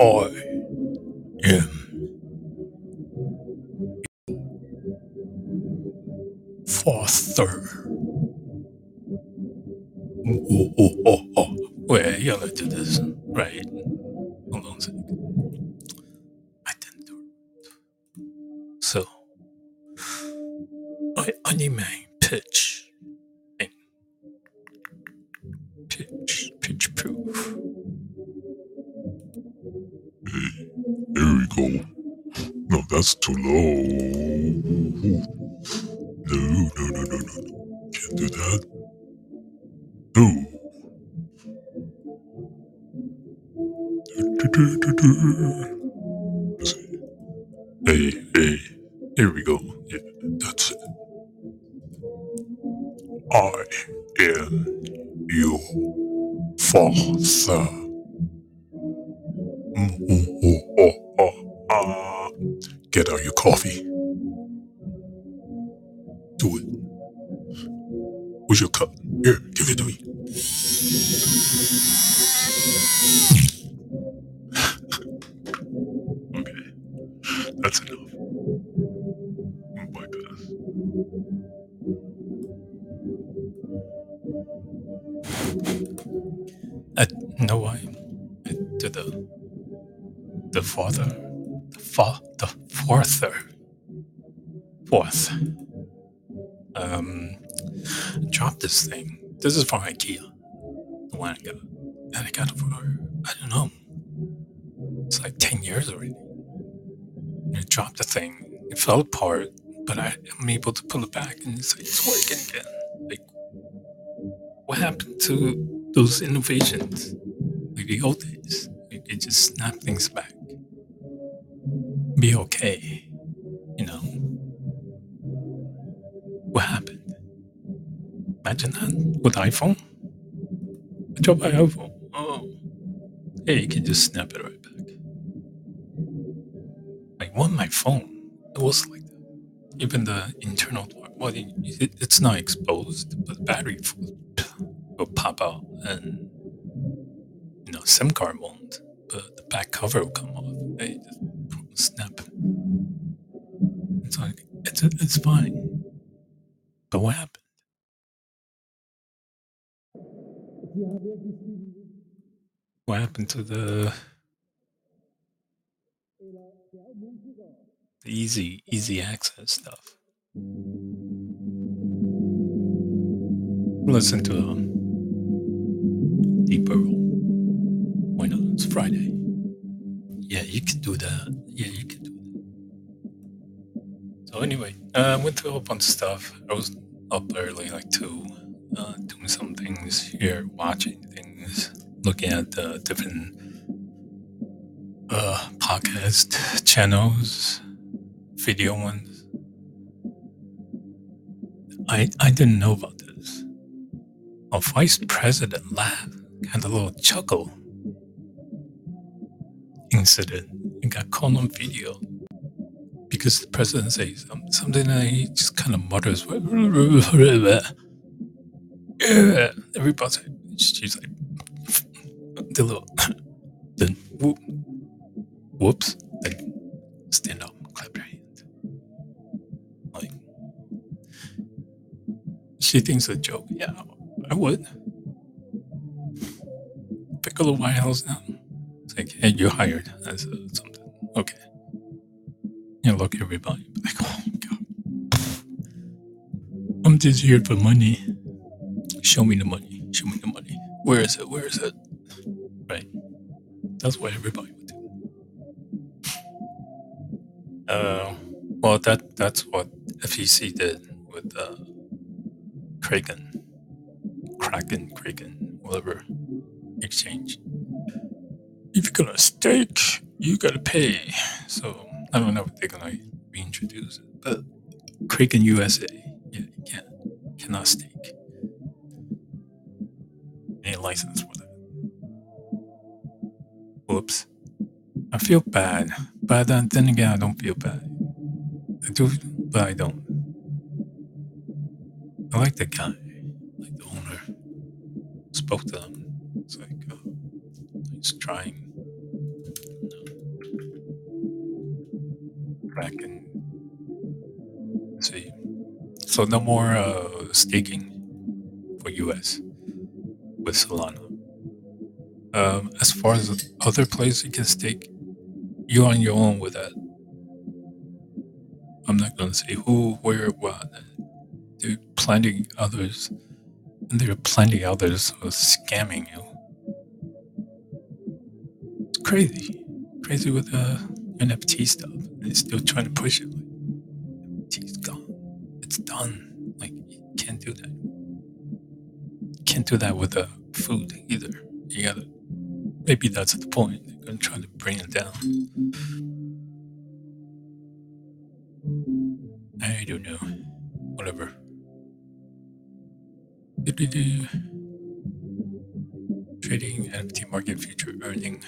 I Where's your cup? Here, give it to me. okay, that's enough. Oh Bypass. Uh, I know why. Did the the father, the fa, the fourther, fourth. This thing. This is from IKEA. The one I got, and I got it for I don't know. It's like ten years already. And I dropped the thing. It fell apart, but I am able to pull it back, and it's like it's working again. Like, what happened to those innovations? Like the old days. Like, they just snap things back. Be okay. You know? What happened? Imagine that with iPhone. I dropped my iPhone. Oh. Hey, you can just snap it right back. Like, on my phone, it was like that. Even the internal well, it, it- it's not exposed, but the battery will, pop out and, you know, SIM card won't, but the back cover will come off. They just snap. It's like, it's, it's fine. But what happened? What happened to the easy easy access stuff? Listen to um, Deep Purple. Why not? It's Friday. Yeah, you can do that. Yeah, you can do that. So anyway, uh, I went through a bunch of stuff. I was up early, like two, uh, doing some things here, watching things, looking at different uh, podcast channels, video ones. I I didn't know about this. A vice president laughed, had a little chuckle incident, and got caught on video because the president says something that he just kind of mutters. Uh, yeah, everybody's she's like, the little, then whoop, whoops, then stand up, clap your hands. Like, she thinks a joke. Yeah, I would. Piccolo White House now. It's like, hey, you're hired as a, something. Okay. You look everybody like, oh god. I'm just here for money. Show me the money. Show me the money. Where is it? Where is it? Right. That's what everybody would do. Uh, well, that that's what SEC did with uh, Kraken, Kraken, Kraken, whatever exchange. If you're gonna stake, you gotta pay. So I don't know if they're gonna reintroduce it, but Kraken USA, yeah, can't cannot stake. License for it. whoops. I feel bad, but then, again, I don't feel bad. I do, but I don't. I like the guy, like the owner. Spoke to him. It's like uh, he's trying. Back in. see. So no more uh, staking for US with Solana. Um, as far as other places you can stake, you're on your own with that. I'm not gonna say who, where, what. There are plenty others, and there are plenty others who are scamming you. It's crazy, crazy with the NFT stuff. They're still trying to push it. NFT's gone. It's done. Like you can't do that. Can't do that with the food either. You gotta. Maybe that's the point. They're gonna try to bring it down. I don't know. Whatever. Do-do-do. Trading NFT market future earning.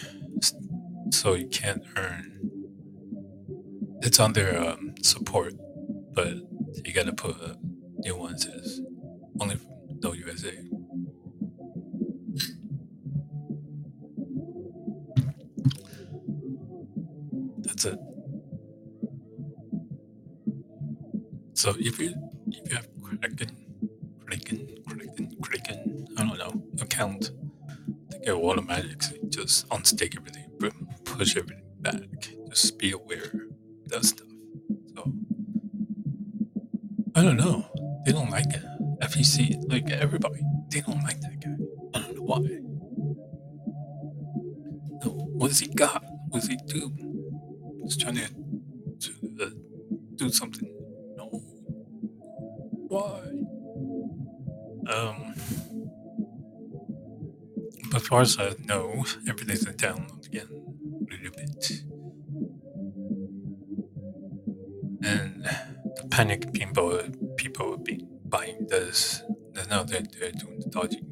So you can't earn. It's under um, support, but you gotta put uh, new ones as only no USA. So if you if you have Kraken, Kraken, Kraken, Kraken, I don't know, account, they go automatically just unstake everything, push everything back. Just be aware of that stuff. So I don't know. They don't like it. SEC, like everybody, they don't like Why? Um. But as far as I know, everything's in download again a little bit. And the panic people people have been buying this. Now they're, they're doing the dodging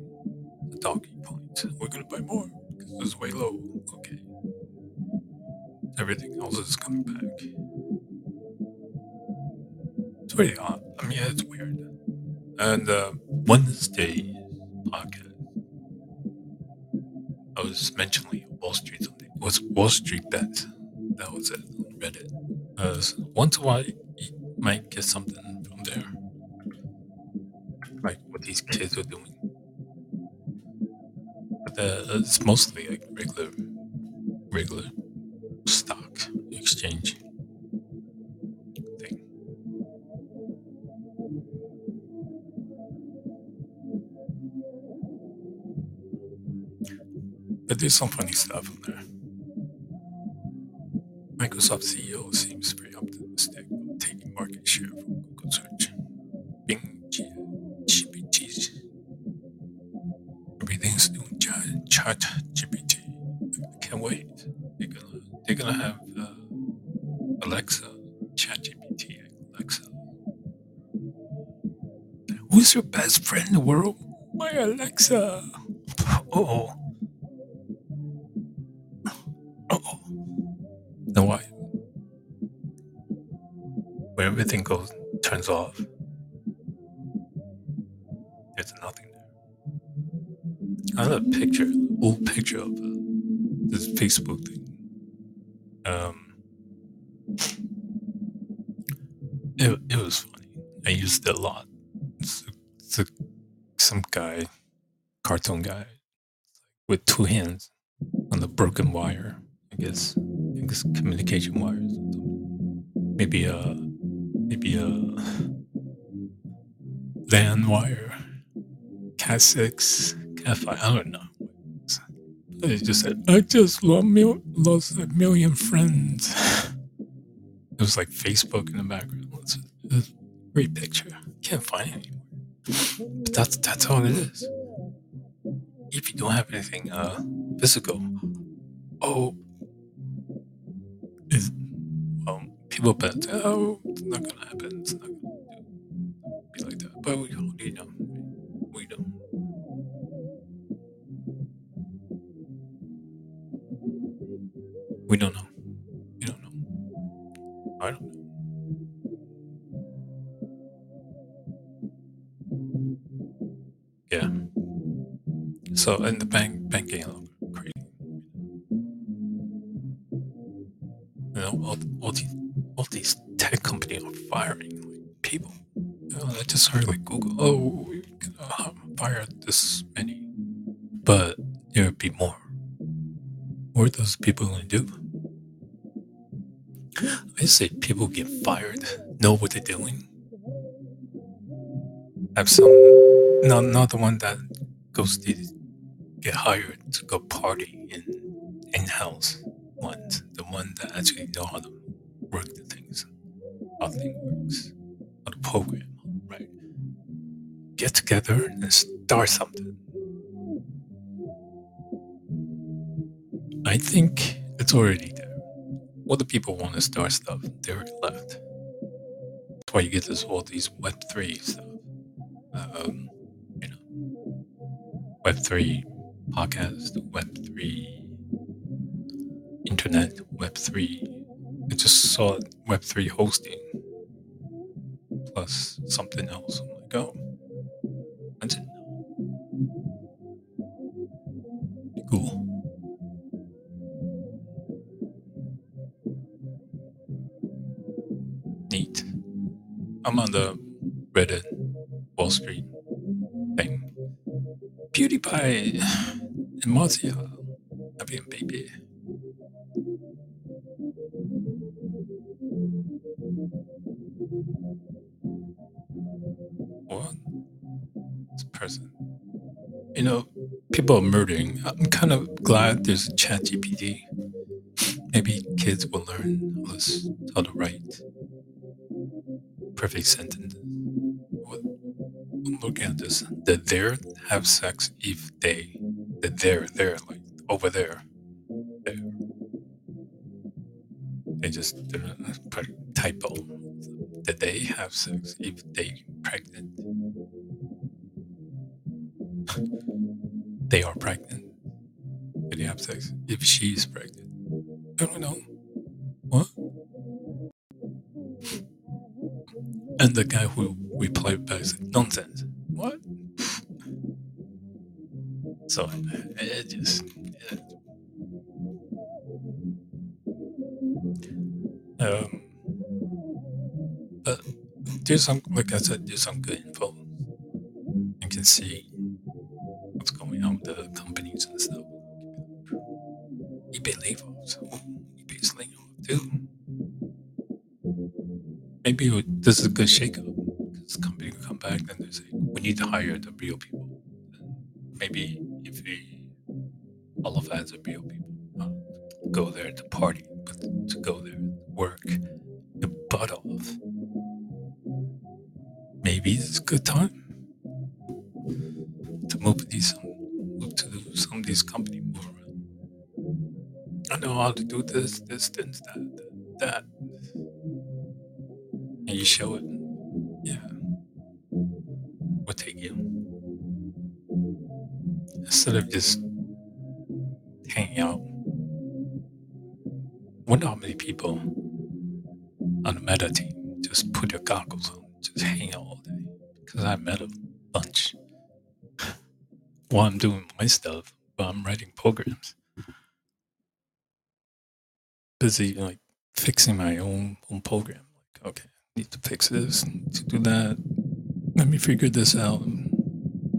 And uh, Wednesday's podcast, I was mentioning Wall Street something. It was Wall Street that That was it Reddit. Uh, once in a while, you might get something from there. Like what these kids are doing. But uh, it's mostly there's some funny stuff in there. Microsoft CEO seems very optimistic about taking market share from Google Search. Bing, GPT. Everything's doing chat, GPT. I can't wait. They're gonna, they're gonna have uh, Alexa, chat GPT, Alexa. Who's your best friend in the world? My Alexa. Oh. Everything goes turns off, there's nothing there. I have a picture, old picture of uh, this Facebook thing. Um, it, it was funny. I used it a lot. It's, it's a, some guy, cartoon guy, with two hands on the broken wire. I guess, I guess communication wires. Maybe a, maybe a LAN wire, Cat six, Cat five. I don't know. It just said, "I just lost, a million friends." It was like Facebook in the background. It's a, great picture. Can't find it anymore. But that's that's all it is. If you don't have anything uh, physical, oh, is people bet, oh, it's not gonna happen. It's not gonna be like that. But we don't, you know, we don't. We don't know. We don't know. I don't know. Yeah. So in the bank banking I heard like Google, oh, we uh, fire this many, but there'll be more. What are those people going to do? I say people get fired, know what they're doing. Have some, not not the one that goes to get hired to go party in in house ones, the one that actually know how to work the things, how the thing works, how to program? Get together and start something. I think it's already there. What do people want to start stuff? They already left. That's why you get this all these Web three stuff. Um, you know, Web three podcast, Web three internet, Web three. I just saw Web three hosting plus something else. I'm like, oh, I'm on the Reddit Wall Street thing. PewDiePie and Mozilla having a baby. What? This person. You know, people are murdering. I'm kind of glad there's a chat GPT. Maybe kids will learn how to write perfect sentences. What? Look at this. The there have sex if they. The there, there, like over there. There. They just typo. That they have sex if they pregnant. they are pregnant. Did they have sex if she's pregnant? I don't know. The guy who we played said, nonsense. What? So it just. It, um, but there's some, like I said, there's some good info. You can see what's going on with the companies and stuff. You layoffs. This is a good shakeup. This company will come back and they say, we need to hire the real people. Maybe if we, all of us are real people, not go there to party, but to go there and work your butt off. Maybe it's a good time to move these, move to some of these move around. I know how to do this, this, that, that. Show it. Yeah. We'll take you. Instead of just hanging out. Wonder how many people on the meta team just put their goggles on, just hang out all day. Because I met a bunch while I'm doing my stuff, while I'm writing programs. Busy like fixing my own own program. Like, okay, need to fix this, to do that. Let me figure this out.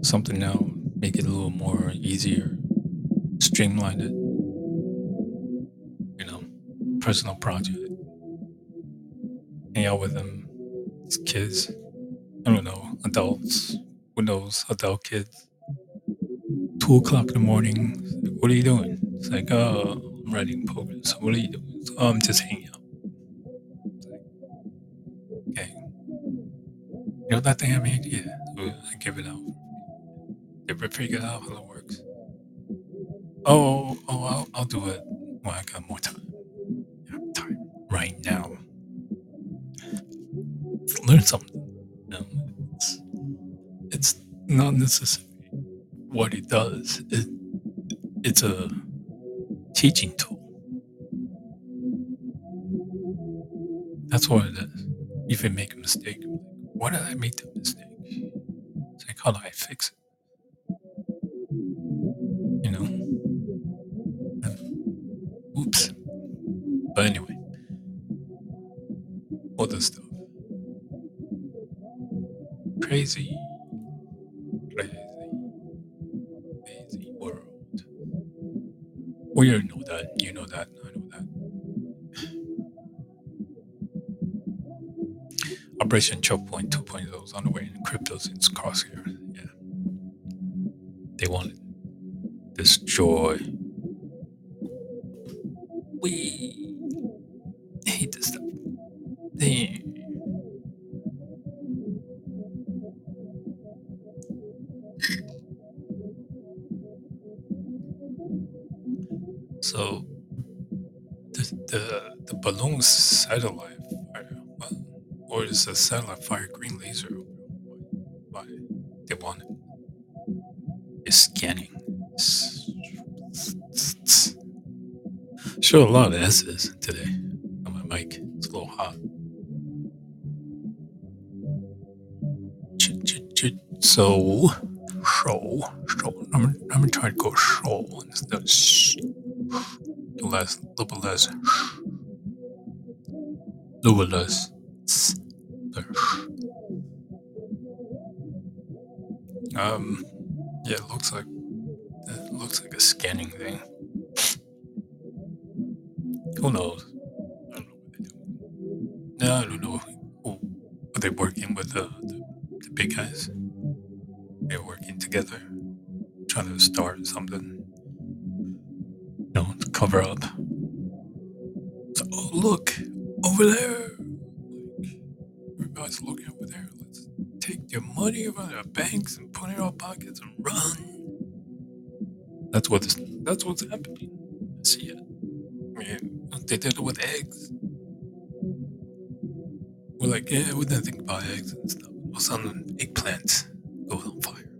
Something out, make it a little more easier, streamline it. You know, personal project. Hang out with them. It's kids. I don't know, adults. Who knows? Adult kids. Two o'clock in the morning. What are you doing? It's like, oh, I'm writing programs. What are you doing? Oh, I'm just hanging That thing, I mean, hmm. yeah, I give it up. They're pretty good how it works. Oh, oh, oh, I'll, I'll do it when I got more time. Time right now. Learn something. It's, it's not necessarily what it does. It, it's a teaching tool. That's what it is. If you make a mistake, why did I make the mistake? It's like, how do I fix it? Destroy. We hate this stuff. They. So, the, the, the balloon satellite fire, well, or is the satellite fire green laser? Show a lot of S's today on my mic. It's a little hot. So, show, show. I'm, gonna- I'm gonna try to go show instead of sh. Less, little bit less, little bit less. Um, yeah, it looks like it looks like a scanning thing. Who knows? I don't know what they're I don't know. Are they working with the, the, the big guys? They're working together, trying to start something. You know, to cover up. So, oh, look over there. Everybody's looking over there. Let's take their money from their banks and put it in our pockets and run. That's what this, that's what's happening. I see it. I mean, they did it with eggs. We're like, yeah, we didn't think about eggs and stuff. All of a sudden, eggplant goes on fire.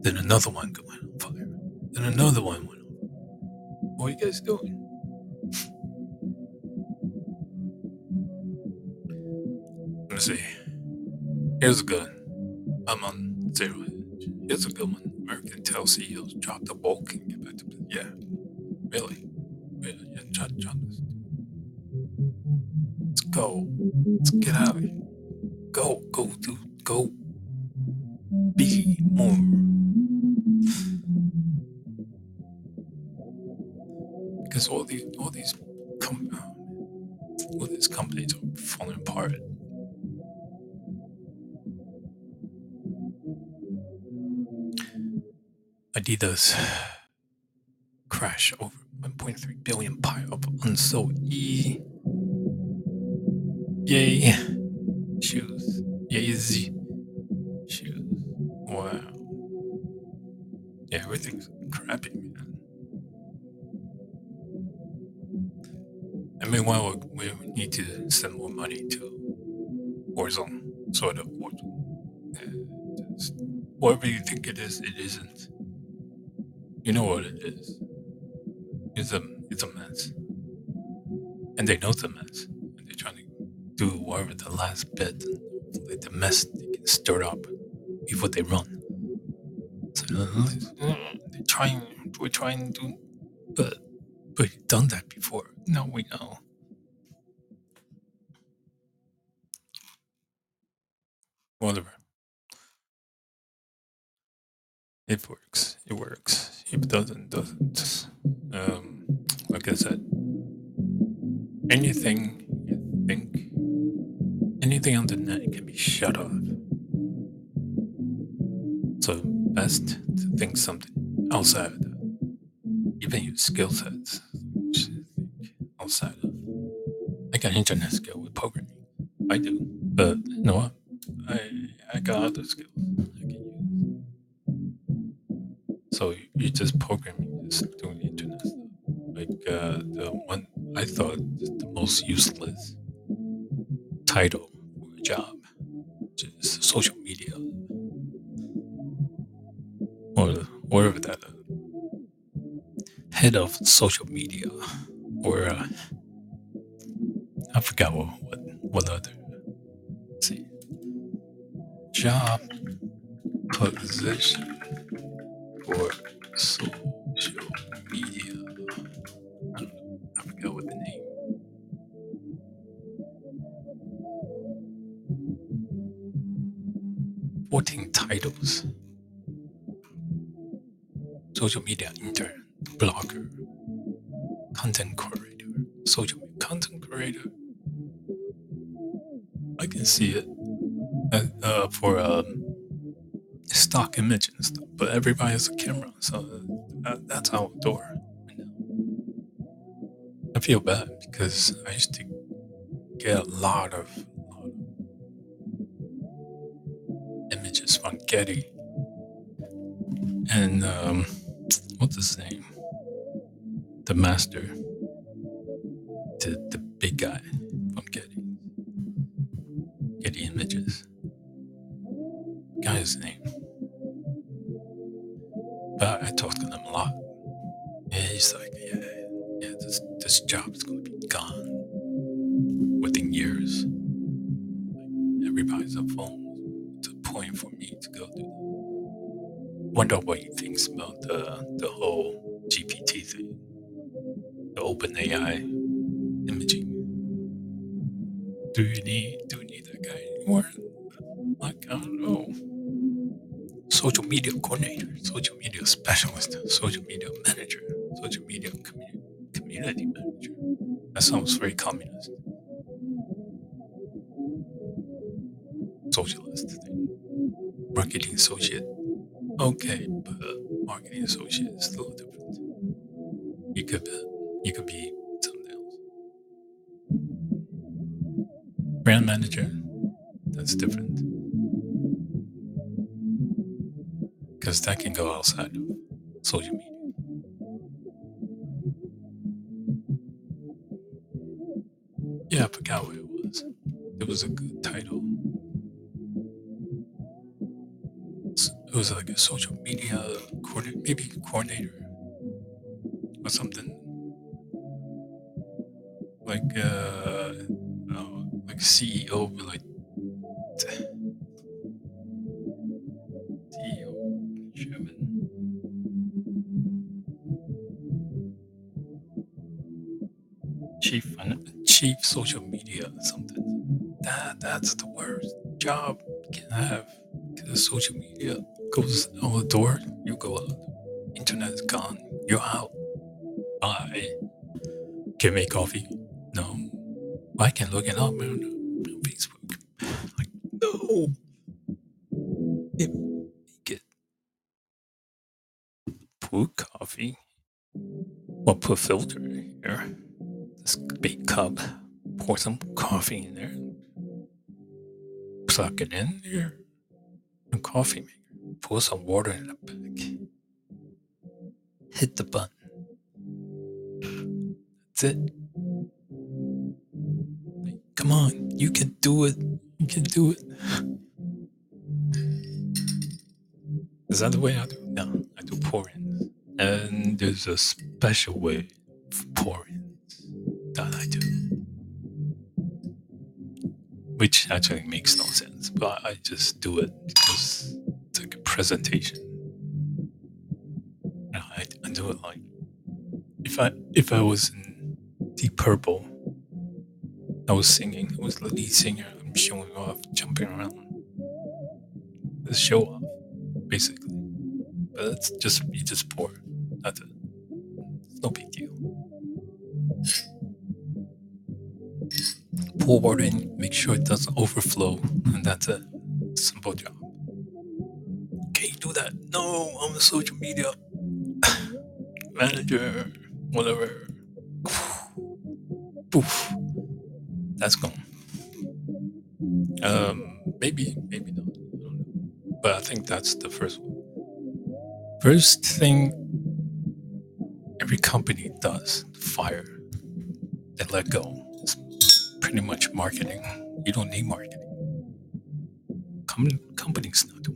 Then another one went on fire. Then another one went on. fire. What are you guys doing? Let me see. Here's a good. I'm on ZeroHedge. Here's a good one. American tell CEOs drop the bulk and get back to. Yeah, really. Try this. Let's go. Let's get out of here. Go, go, do, go. Be more. Because all these, all these, com- uh, all these companies are falling apart. Adidas crash over 1.3 billion pile of unsold E. Yay. Shoes. Yeezy. Shoes. Wow. Yeah, everything's crappy, man. And meanwhile, we we need to send more money to Warzone, sort of Warzone. Whatever you think it is, it isn't. You know what it is. It's a it's a mess. And they know it's a mess. And they're trying to do whatever the last bit the mess they can stir up before they run. So they're trying we're trying to but but we've done that before. Now we know. Whatever. It works. It works. If it doesn't, doesn't. Um, like I said, anything you think, anything on the net can be shut off. So best to think something outside of that. Even your skill sets, you think outside of. I got internet skill with programming. I do, but you know what? I I got other skills is the most useless title for a job, which is social media, or whatever that uh, head of social media, or uh, I forgot what what, what other. Let's see. Job position or social Social media intern, blogger, content creator, social media content creator. I can see it uh, for um, stock image and stuff, but everybody has a camera, so uh, that's outdoor. I feel bad because I used to get a lot of, lot of images from Getty, and um, what's his name? The master, the the big guy from Getty, Getty Images. Guy's name. But I talked to him a lot. And he's like, yeah, yeah, this this job is gonna Wonder what he thinks about the the whole GPT thing, the open AI imaging. Do you need do you need that guy anymore? Like I don't know. Social media coordinator, social media specialist, social media manager, social media community community manager. That sounds very communist. Okay, but marketing associate is a little different. You could be, you could be something else. Brand manager. That's different. Because that can go outside social media coordinator, maybe coordinator or something. Like, uh, oh, like CEO, but like CEO, chairman. Chief, chief social media something. That that's the worst job you can have. Because social media goes out the door, you go out. Internet is gone, you're out. Bye. Can make coffee? No. I can look it up on on Facebook. Like no. It, get put coffee. Well, put filter in here. This big cup. Pour some coffee in there. Plug it in there. A coffee maker. Pour some water in the back. Hit the button. That's it. Come on, you can do it. You can do it. Is that the way I do? No, I do pour-ins. And there's a special way of pour-ins that I do. Which actually makes no sense, but I just do it because a presentation. I, I do it like if I if I was in Deep Purple, I was singing. I was the lead singer. I'm showing off, jumping around. The show off, basically. But it's just you just pour. That's it. No big deal. Pour water in, make sure it doesn't overflow, and that's it. Simple job. That? No, I'm a social media manager, whatever. Poof. That's gone. Um, maybe, maybe not. I. But I think that's the first one. First thing every company does fire and let go is pretty much marketing. You don't need marketing. Com- companies not doing.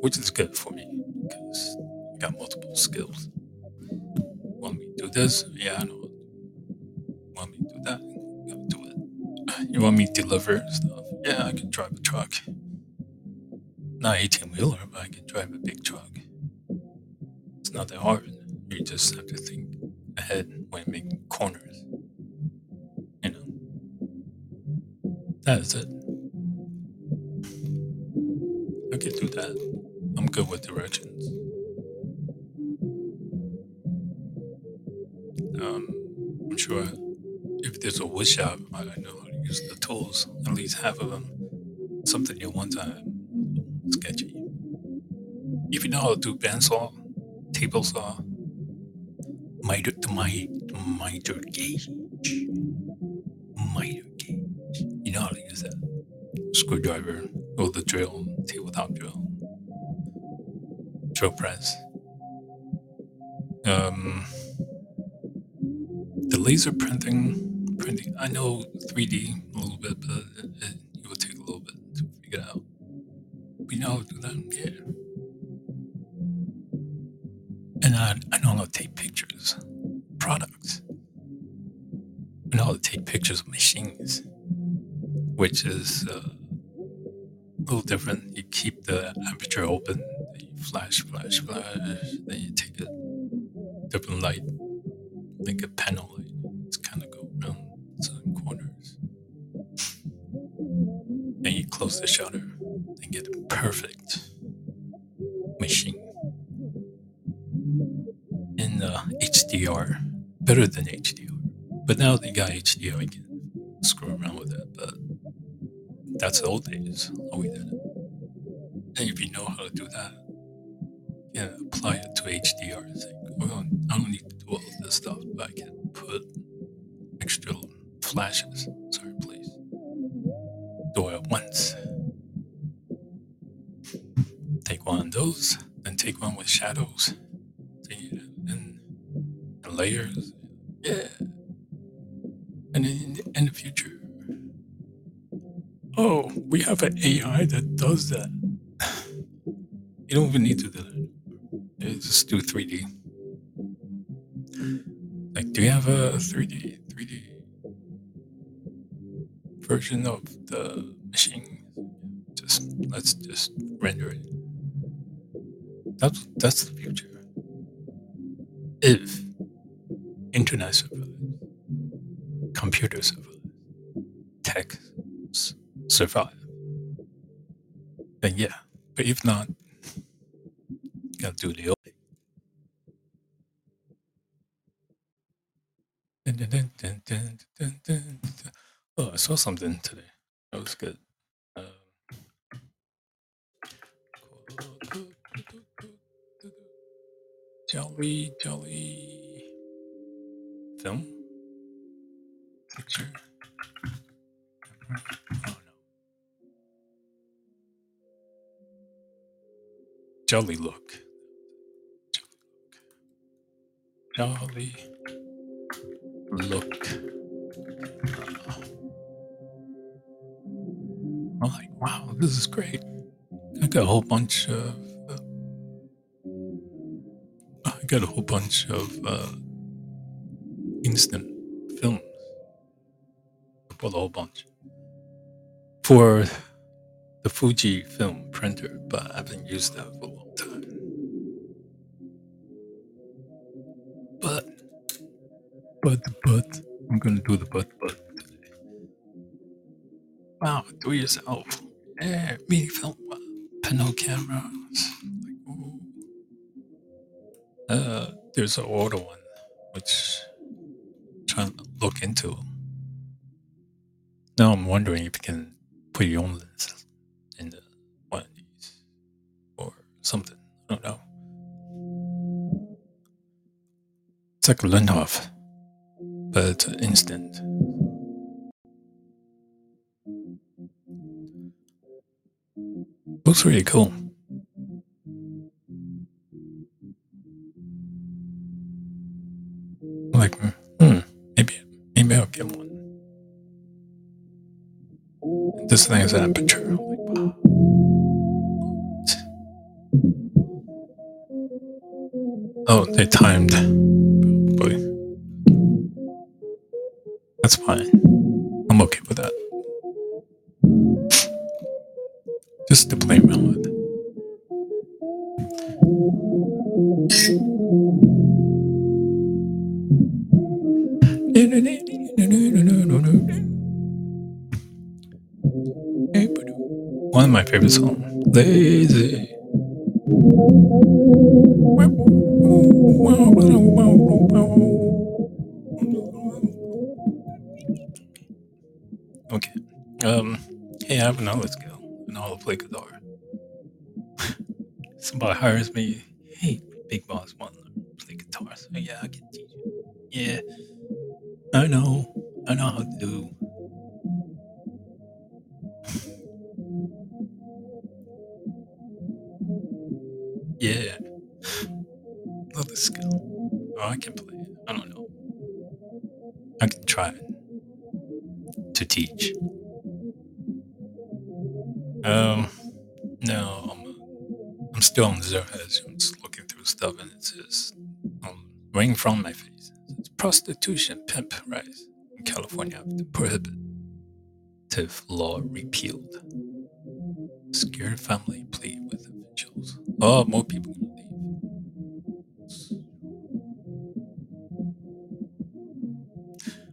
Which is good for me because I got multiple skills. Want me to do this? Yeah, I know. Want me to do that? Go do it. You want me to deliver stuff? Yeah, I can drive a truck. Not 18 wheeler, but I can drive a big truck. It's not that hard. You just have to think ahead when making corners. You know. That is it. I can do that. I'm good with directions. Um, I'm sure if there's a wood shop, I know how to use the tools. At least half of them. Something new one time. Sketchy. If you know how to do bandsaw, table saw, miter, the mi- miter gauge, miter gauge. You know how to use that. Screwdriver, or the drill, tabletop drill, press. Um, the laser printing, printing. I know 3D a little bit, but it, it, it will take a little bit to figure it out. We know how to do that, yeah. And I, I know how to take pictures, products. I know how to take pictures of machines, which is uh, a little different. You keep the aperture open, flash, flash, flash, then you take a different light, like a panel light. It's kind of go around some corners. Then you close the shutter and get a perfect machine in uh, HDR, better than HDR. But now they got HDR, you can screw around with it. But that's the old days flashes. Sorry, please. Do it once. Take one of those, then take one with shadows. And, and layers. Yeah. And in, in the future, oh, we have an AI that does that. You don't even need to do that. Just do 3D. Like, do you have a 3D 3D version of the machine? Just let's just render it. That's that's the future. If internet survives, computer survives, tech survive, then yeah. But if not, gotta do the old. Saw something today. That was good. Um, Jolly, jolly film picture. Oh no. Jollylook. Jolly look. I'm this is great. I got a whole bunch of. Uh, I got a whole bunch of uh, instant films. I bought a whole bunch for the Fuji film printer, but I haven't used that for a long time. But, but, but, I'm gonna do the but, but. Wow, do it yourself. Yeah, mini film, uh, panel cameras. Like. Uh, there's an older one, which try look into. Now I'm wondering if you can put your own lenses in the one of these or something. I don't know. It's like Linhof, but it's instant. Looks really cool. Like, hmm, maybe, maybe I'll get one. This thing is aperture. Oh, they timed. Boy. That's fine. I'm okay with that. Just to play around. One of my favorite songs. Lazy. Okay. Um. Hey, I have another skill. I know how to play guitar. Somebody hires me. Hey, big boss, want to play guitar? So yeah, I can teach you. Yeah. I know. I know how to do. Yeah. Love this skill. Oh, I can play. I don't know. I can try to teach. Um, no, I'm, I'm still on ZeroHedge. I'm just looking through stuff and it says, um, of my face, it's prostitution pimp rise in California prohibitive law repealed. Scared family plead with officials. Oh, more people gonna leave.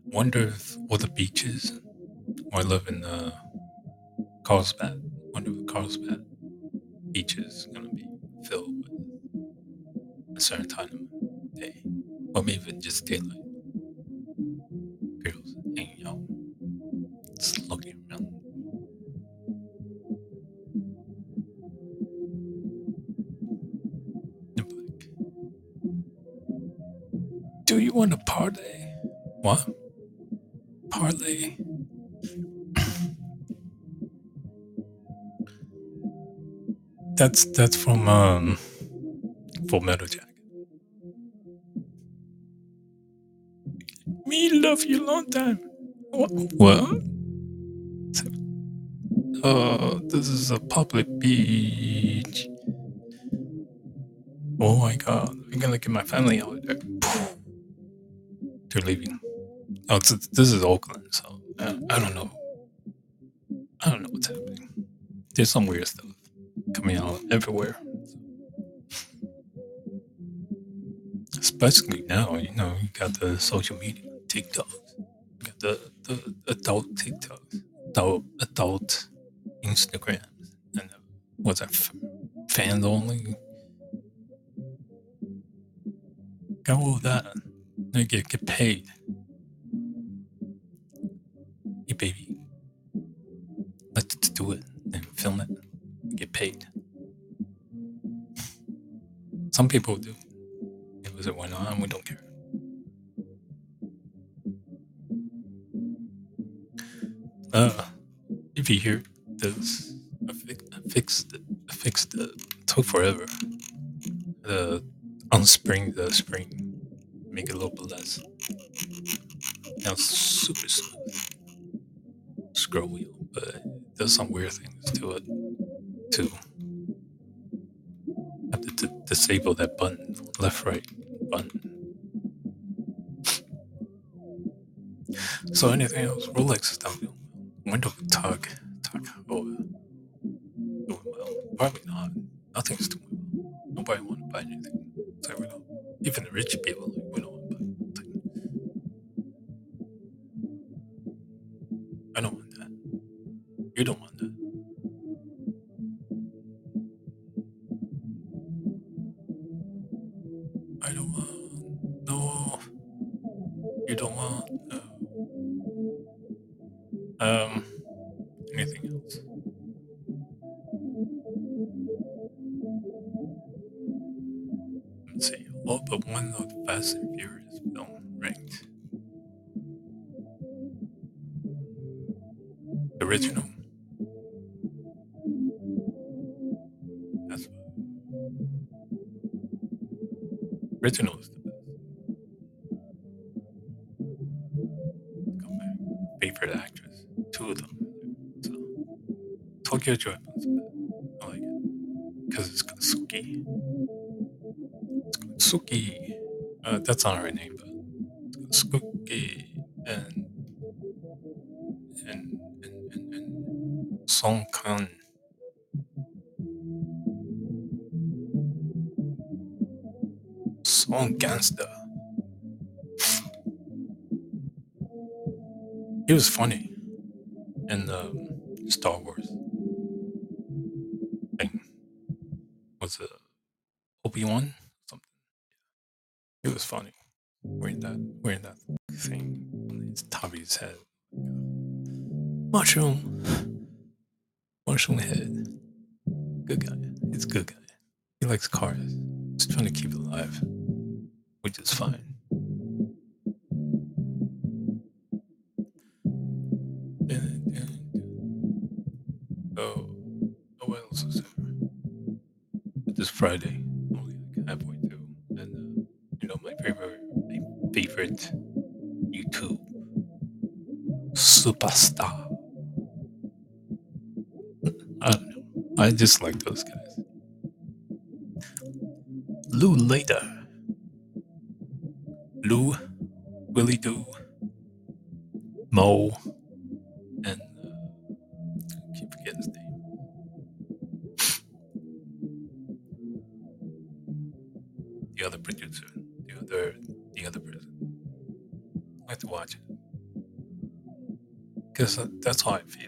Wonder if all the beaches. I live in uh, Carlsbad. Carlsbad beach is gonna be filled with a certain time of day, or maybe even just daylight. Girls hanging out, just looking around. Do you want to parlay? What? Parlay? That's that's from um, Full Metal Jacket. Me love you long time. What? what? Uh, this is a public beach. Oh my god, I'm gonna get my family out there. They're leaving. Oh, this is Oakland, so uh, I don't know. I don't know what's happening. There's some weird stuff out everywhere. Especially now, you know, you got the social media, TikTok, you got the, the adult TikToks, adult, adult Instagrams, and the, what's that, fans only? Got all that. They get, get paid. Hey, baby, let's do it and film it get paid. Some people do. It was it went on, we don't care. Uh, if you hear this, I, fix, I fixed fixed took forever. The unspring the spring, make it a little bit less. Now it's super smooth. Scroll wheel, but it does some weird things to it too. have to disable that button, left right button. So anything else? Rolex is down. Window tug, tug. Oh, doing well. Probably not. Nothing's doing well. Nobody want to buy anything. So we don't. Even the rich people, Um, Because it's got Suki. It's got Suki. Uh, that's not her name, but it's got Suki and and and, and, and Sung Kang. Song Gangster. He was funny in the Star Wars Obi Wan? Something. It was funny wearing that wearing that thing on his top head. Mushroom. Mushroom head. Good guy. He's a good guy. He likes cars. He's trying to keep it alive, which is fine. Oh, oh, what else is there? This Friday, superstar. I don't know. I just like those guys. Lou later. Lou, Willie Doo, Mo, and uh, I keep forgetting his name. The other producer, because uh, that's how I feel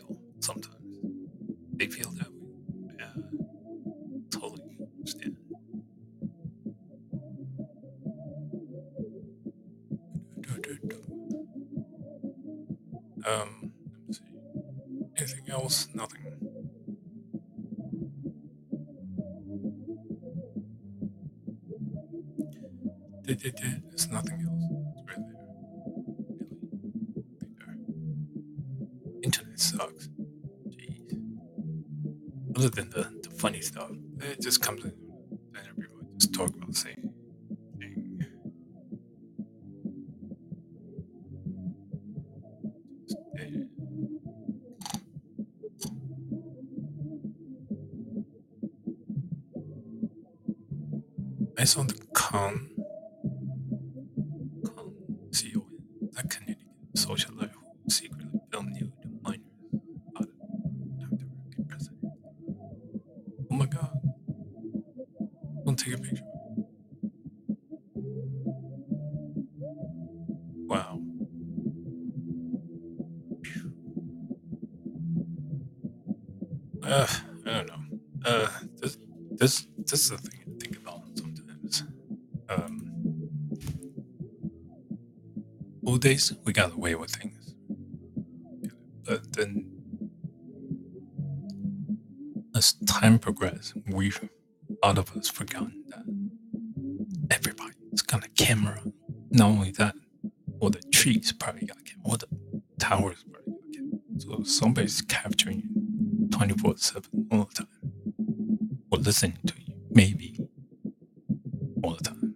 Uh, I don't know. Uh, this, this, this is the thing I think about sometimes. Um, old days, we got away with things. But then, as time progressed, we've, a lot of us forgotten that everybody's got a camera. Not only that, all the trees probably got a camera, all the towers probably got a camera. So somebody's you 24 7 all the time. Or listening to you, maybe all the time.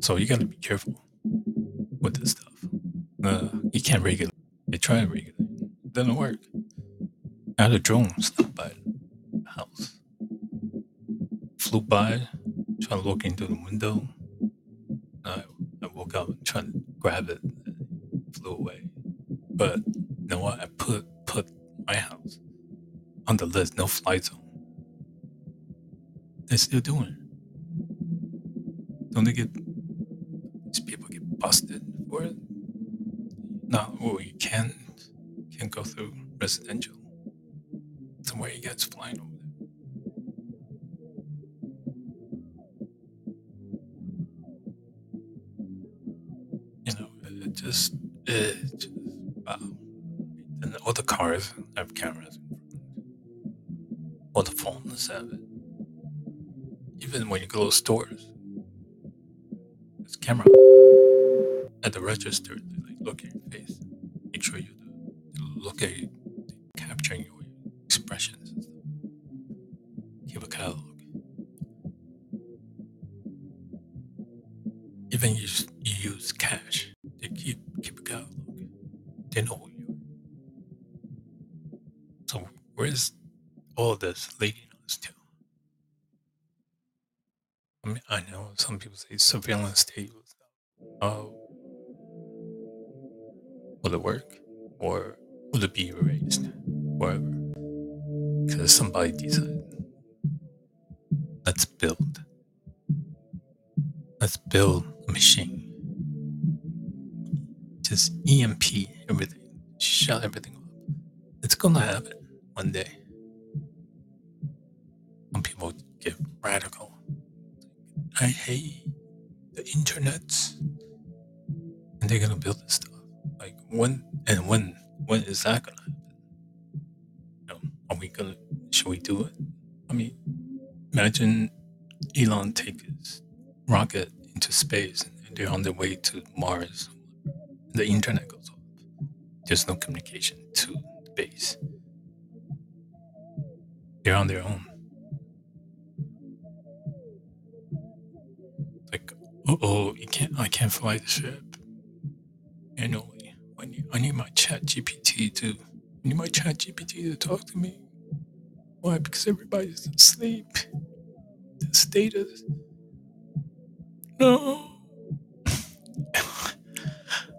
So you gotta be careful with this stuff. Uh, you can't regulate. They try to regulate. It doesn't work. I had a drone stop by the house. Flew by, trying to look into the window. Just It's just, wow. And all the cars have cameras. All the phones have it. Even when you go to stores, there's camera at the register. They like all this leading us to? I mean, I know some people say surveillance state oh, will it work are we gonna? Should we do it? I mean, imagine Elon take his rocket into space and they're on their way to Mars. The internet goes off. There's no communication to the base. They're on their own. Like, oh, you can't. I can't fly the ship. Anyway, I need, I need my Chat GPT to. Need my Chat GPT to talk to me. Why? Because everybody's asleep. The status. No.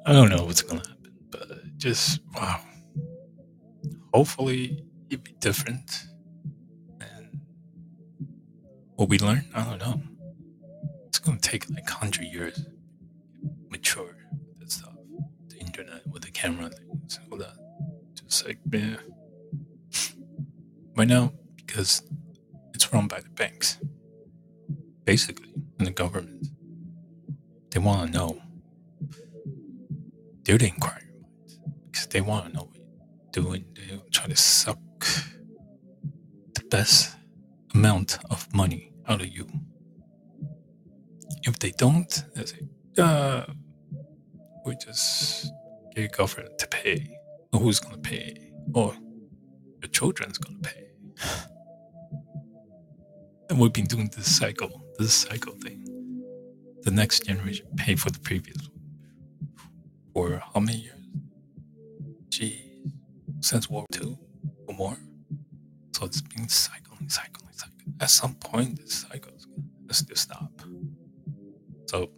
I don't know what's gonna happen, but just wow. Hopefully, it'd be different. And what we learn, I don't know. It's gonna take like hundred years mature with that stuff. The internet with the camera things, all that. Just like yeah. Right now, because it's run by the banks, basically, and the government. They want to know. They're the inquiry because they want to know what you're doing. They try to suck the best amount of money out of you. If they don't, they say, uh, we just get government to pay. Who's going to pay? Or your children's going to pay. And we've been doing this cycle, this cycle thing. The next generation pay for the previous one. For how many years? Gee, since World War II or more. So it's been cycling, cycling, cycling. At some point, this cycle has to stop. So,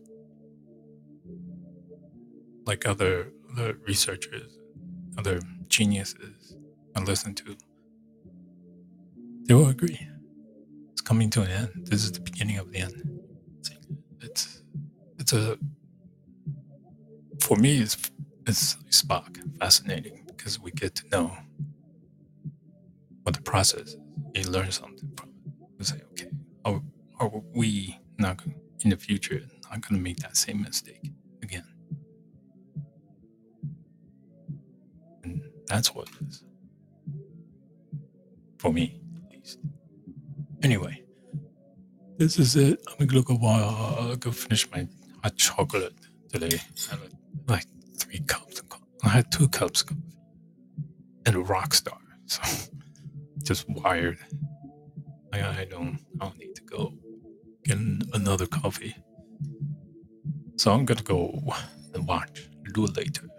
like other other researchers, other geniuses I listen to, they will agree. It's coming to an end. This is the beginning of the end. It's it's a for me it's it's Spock fascinating because we get to know what the process is. You learn something from it. You say, okay, are, are we not in the future not going to make that same mistake that's what it is for me, at least. Anyway, this is it. I'm gonna go uh, go finish my hot chocolate today. I had like three cups of coffee. I had two cups of coffee and a rock star. So just wired. I, I don't I don't need to go get another coffee. So I'm gonna go and watch. Do it later.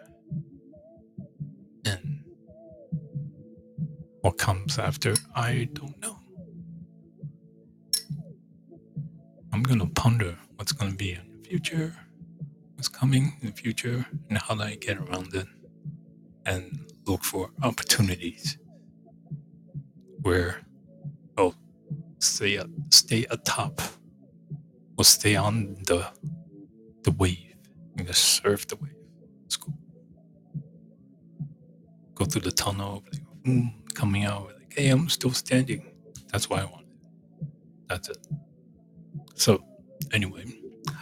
What comes after, I don't know. I'm gonna ponder what's gonna be in the future, what's coming in the future, and how do I get around it, and look for opportunities where I'll stay stay atop or stay on the the wave and just surf the wave. Cool. Go Go through the tunnel, mm, coming out, like, hey, I'm still standing. That's why I want it. That's it. So, anyway,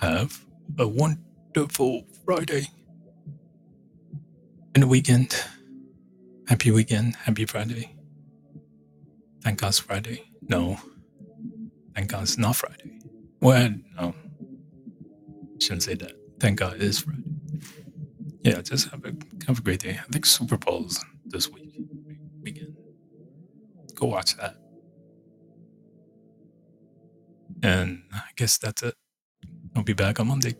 have a wonderful Friday. And a weekend. Happy weekend. Happy Friday. Thank God's Friday. No. Thank God it's not Friday. Well, no. Shouldn't say that. Thank God it is Friday. Yeah, just have a have a great day. I think Super Bowl's this week. Go watch that. And I guess that's it. I'll be back on Monday.